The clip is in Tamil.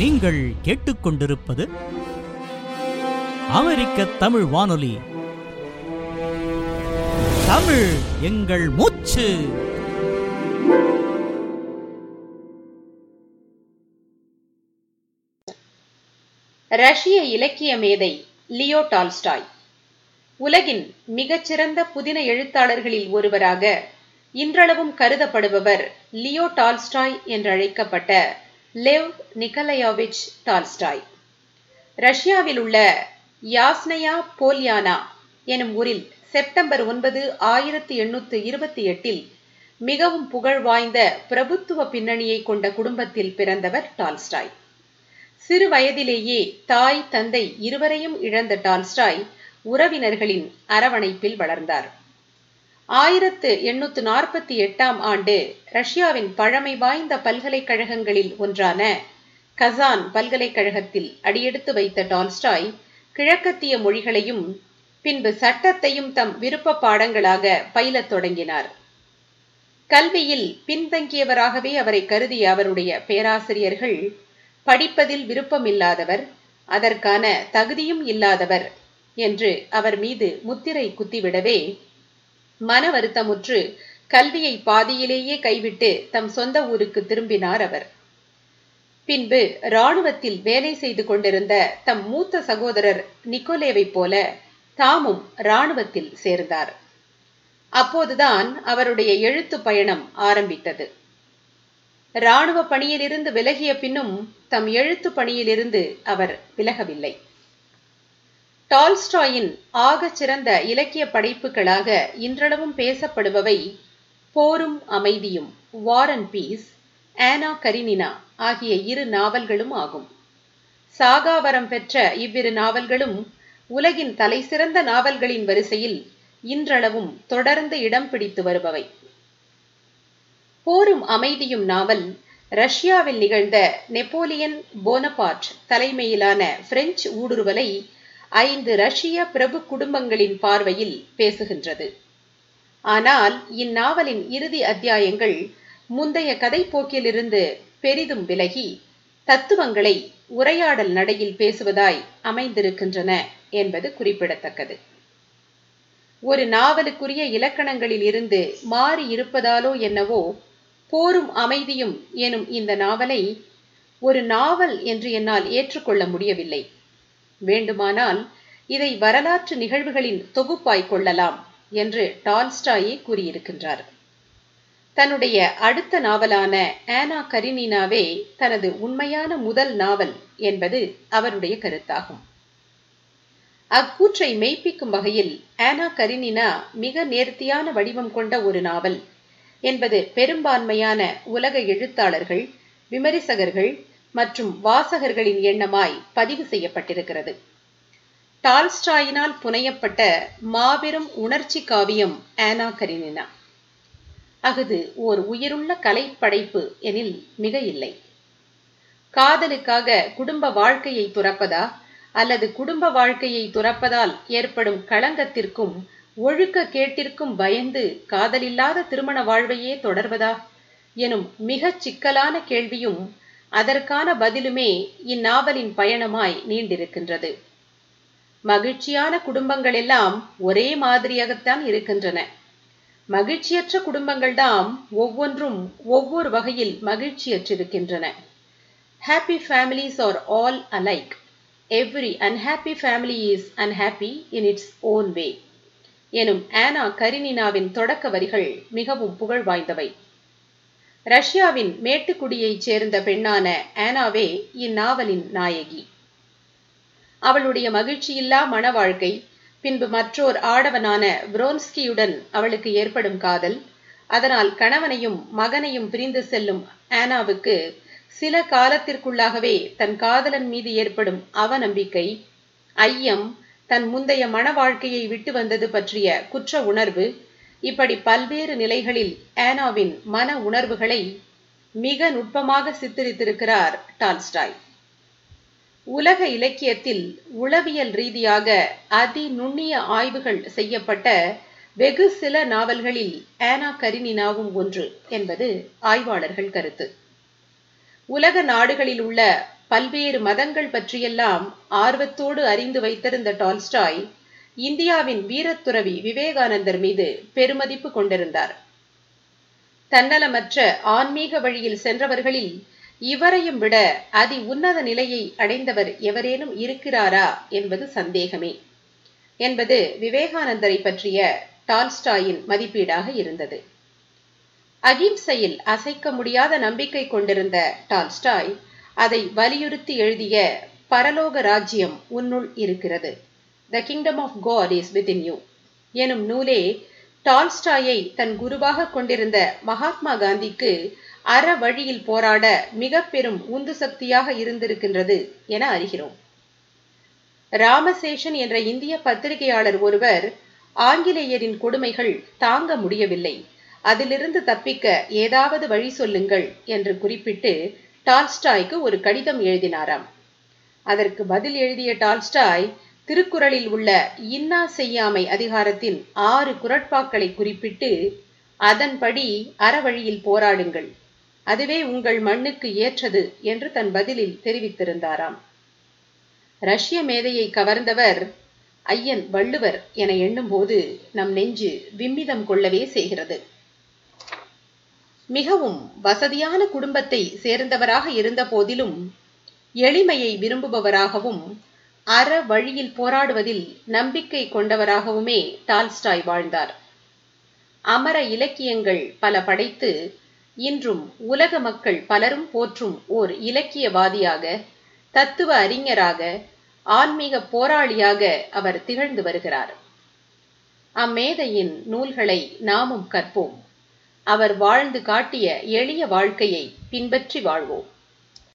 நீங்கள் கேட்டுக்கொண்டிருப்பது அமெரிக்க தமிழ் வானொலி. தமிழ் எங்கள் மூச்சு. ரஷ்ய இலக்கிய மேதை லியோ டால்ஸ்டாய். உலகின் மிகச்சிறந்த புதின எழுத்தாளர்களில் ஒருவராக இன்றளவும் கருதப்படுபவர் லியோ டால்ஸ்டாய் என்றழைக்கப்பட்ட லெவ் நிகலயோவிச் டால்ஸ்டாய் ரஷ்யாவில் உள்ள யாஸ்னயா போல்யானா எனும் ஊரில் செப்டம்பர் ஒன்பது ஆயிரத்தி எண்ணூற்று இருபத்தி எட்டில் மிகவும் புகழ் வாய்ந்த பிரபுத்துவ பின்னணியை கொண்ட குடும்பத்தில் பிறந்தவர் டால்ஸ்டாய் சிறு வயதிலேயே தாய் தந்தை இருவரையும் இழந்த டால்ஸ்டாய் உறவினர்களின் அரவணைப்பில் வளர்ந்தார். ஆயிரத்து எண்ணூற்று நாற்பத்தி எட்டாம் ஆண்டு ரஷ்யாவின் பழமை வாய்ந்த பல்கலைக்கழகங்களில் ஒன்றான கசான் பல்கலைக்கழகத்தில் அடியெடுத்து வைத்த டால்ஸ்டாய் கிழக்கத்திய மொழிகளையும் பின்பு சட்டத்தையும் தம் விருப்ப பாடங்களாக பயிலத் தொடங்கினார். கல்வியில் பின்தங்கியவராகவே அவரை கருதிய அவருடைய பேராசிரியர்கள் படிப்பதில் விருப்பமில்லாதவர் அதற்கான தகுதியும் இல்லாதவர் என்று அவர் மீது முத்திரை குத்திவிடவே மன வருத்தமுற்று கல்வியை பாதியிலேயே கைவிட்டு தம் சொந்த ஊருக்கு திரும்பினார் அவர். பின்பு இராணுவத்தில் வேலை செய்து கொண்டிருந்த தம் மூத்த சகோதரர் நிக்கோலேவைப் போல தாமும் இராணுவத்தில் சேர்ந்தார். அப்போதுதான் அவருடைய எழுத்து பயணம் ஆரம்பித்தது. இராணுவ பணியிலிருந்து விலகிய பின்னும் தம் எழுத்து பணியிலிருந்து அவர் விலகவில்லை. டால்ஸ்டாயின் ஆகச் சிறந்த இலக்கிய படைப்புகளாக இன்றளவும் பேசப்படுபவை போரும் அமைதியும் வார் அண்ட் பீஸ் ஆனா கரினினா ஆகிய இரு நாவல்களும் ஆகும். சாகாவரம் பெற்ற இவ்விரு நாவல்களும் உலகின் தலைசிறந்த நாவல்களின் வரிசையில் இன்றளவும் தொடர்ந்து இடம் பிடித்து வருபவை. போரும் அமைதியும் நாவல் ரஷ்யாவில் நிகழ்ந்த நெப்போலியன் போனபாட் தலைமையிலான பிரெஞ்சு ஊடுருவலை ஐந்து ரஷ்ய பிரபு குடும்பங்களின் பார்வையில் பேசுகின்றது. ஆனால் இந்நாவலின் இறுதி அத்தியாயங்கள் முந்தைய கதை போக்கிலிருந்து பெரிதும் விலகி தத்துவங்களை உரையாடல் நடையில் பேசுவதாய் அமைந்திருக்கின்றன என்பது குறிப்பிடத்தக்கது. ஒரு நாவலுக்குரிய இலக்கணங்களில் இருந்து மாறி இருப்பதாலோ என்னவோ போரும் அமைதியும் எனும் இந்த நாவலை ஒரு நாவல் என்று என்னால் ஏற்றுக்கொள்ள முடியவில்லை. வேண்டுமானால் இதை வரலாற்று நிகழ்வுகளின் தொகுப்பாய் கொள்ளலாம் என்று டால்ஸ்டாயே கூறியிருக்கின்றார். தன்னுடைய அடுத்த நாவலான ஆனா கரினினாவே தனது உண்மையான முதல் நாவல் என்பது அவருடைய கருத்தாகும். அக்கூற்றை மெய்ப்பிக்கும் வகையில் ஆனா கரினினா மிக நேர்த்தியான வடிவம் கொண்ட ஒரு நாவல் என்பது பெரும்பான்மையான உலக எழுத்தாளர்கள் விமரிசகர்கள் மற்றும் வாசகர்களின் எண்ணமாய் பதிவு செய்யப்பட்டிருக்கிறது. டால்ஸ்டாயினால் புனையப்பட்ட மாபெரும் உணர்ச்சி காவியம் ஆனா கரினினா. அஃது ஓர் உயிருள்ள கலைப்படைப்பு எனில் மிக இல்லை காதலுக்காக குடும்ப வாழ்க்கையை துறப்பதா அல்லது குடும்ப வாழ்க்கையை துறப்பதால் ஏற்படும் களங்கத்திற்கும் ஒழுக்க கேட்டிற்கும் பயந்து காதலில்லாத திருமண வாழ்வையே தொடர்வதா எனும் மிகச் சிக்கலான கேள்வியும் அதற்கான பதிலுமே இந்நாவலின் பயணமாய் நீண்டிருக்கின்றது. மகிழ்ச்சியான குடும்பங்கள் எல்லாம் ஒரே மாதிரியாகத்தான் இருக்கின்றன. மகிழ்ச்சியற்ற குடும்பங்கள்தான் ஒவ்வொன்றும் ஒவ்வொரு வகையில் மகிழ்ச்சியற்றிருக்கின்றன. Happy families are all alike every unhappy family is unhappy in its own way எனும் ஆனா கரினினாவின் தொடக்க வரிகள் மிகவும் புகழ் வாய்ந்தவை. ரஷ்யாவின் மேட்டுக்குடியைச் சேர்ந்த பெண்ணான ஆனாவே இந்நாவலின் நாயகி. அவளுடைய மகிழ்ச்சியில்லா மன வாழ்க்கை பின்பு மற்றோர் ஆடவனான புரோன்ஸ்கியுடன் அவளுக்கு ஏற்படும் காதல் அதனால் கணவனையும் மகனையும் பிரிந்து செல்லும் ஆனாவுக்கு சில காலத்திற்குள்ளாகவே தன் காதலன் மீது ஏற்படும் அவநம்பிக்கை ஐயம் தன் முந்தைய மன வாழ்க்கையை விட்டு வந்தது பற்றிய குற்ற உணர்வு இப்படி பல்வேறு நிலைகளில் ஆனாவின் மன உணர்வுகளை மிக நுட்பமாக சித்தரித்திருக்கிறார் டால்ஸ்டாய். உலக இலக்கியத்தில் உளவியல் ரீதியாக அதி நுண்ணிய ஆய்வுகள் செய்யப்பட்ட வெகு சில நாவல்களில் ஆனா கரினினாவும் ஒன்று என்பது ஆய்வாளர்கள் கருத்து. உலக நாடுகளில் உள்ள பல்வேறு மதங்கள் பற்றியெல்லாம் ஆர்வத்தோடு அறிந்து வைத்திருந்த டால்ஸ்டாய் இந்தியாவின் வீரத்துறவி விவேகானந்தர் மீது பெருமதிப்பு கொண்டிருந்தார். தன்னலமற்ற ஆன்மீக வழியில் சென்றவர்களில் இவரையும் விட அதி உன்னத நிலையை அடைந்தவர் எவரேனும் இருக்கிறாரா என்பது சந்தேகமே. என்பது விவேகானந்தரை பற்றிய டால்ஸ்டாயின் மதிப்பீடாக இருந்தது. அகிம்சையில் அசைக்க முடியாத நம்பிக்கை கொண்டிருந்த டால்ஸ்டாய் அதை வலியுறுத்தி எழுதிய பரலோக ராஜ்யம் உன்னுள் இருக்கிறது. The kingdom of God is with you எனும் நூலே டால்ஸ்டாயை தன் குருவாக கொண்டிருந்த மகாத்மா காந்திக்கு அற வழியில் போராட மிக பெரும் உந்து சக்தியாக இருந்திருக்கின்றது என அறிகிறோம். ராமசேஷன் என்ற இந்திய பத்திரிகையாளர் ஒருவர் ஆங்கிலேயரின் கொடுமைகள் தாங்க முடியவில்லை. அதிலிருந்து தப்பிக்க ஏதாவது வழி சொல்லுங்கள் என்று குறிப்பிட்டு டால்ஸ்டாய்க்கு ஒரு கடிதம் எழுதினாராம். அதற்கு பதில் எழுதிய டால்ஸ்டாய் திருக்குறளில் உள்ள இன்னா செய்யாமை அதிகாரத்தின் ஆறு குரட்பாக்களை குறிப்பிட்டு அதன்படி அறவழியில் போராடுங்கள். அதுவே உங்கள் மண்ணுக்கு ஏற்றது என்று தன் பதிலில் தெரிவித்திருந்தாராம். ரஷ்ய மேதையை கவர்ந்தவர் ஐயன் வள்ளுவர் என எண்ணும்போது நம் நெஞ்சு விம்மிதம் கொள்ளவே செய்கிறது. மிகவும் வசதியான குடும்பத்தை சேர்ந்தவராக இருந்த போதிலும் எளிமையை விரும்புபவராகவும் அற வழியில் போராடுவதில் நம்பிக்கை கொண்டவராகவுமே டால்ஸ்டாய் வாழ்ந்தார். அமர இலக்கியங்கள் பல படைத்து இன்றும் உலக மக்கள் பலரும் போற்றும் ஓர் இலக்கியவாதியாக தத்துவ அறிஞராக ஆன்மீக போராளியாக அவர் திகழ்ந்து வருகிறார். அம்மேதையின் நூல்களை நாமும் கற்போம். அவர் வாழ்ந்து காட்டிய எளிய வாழ்க்கையை பின்பற்றி வாழ்வோம்.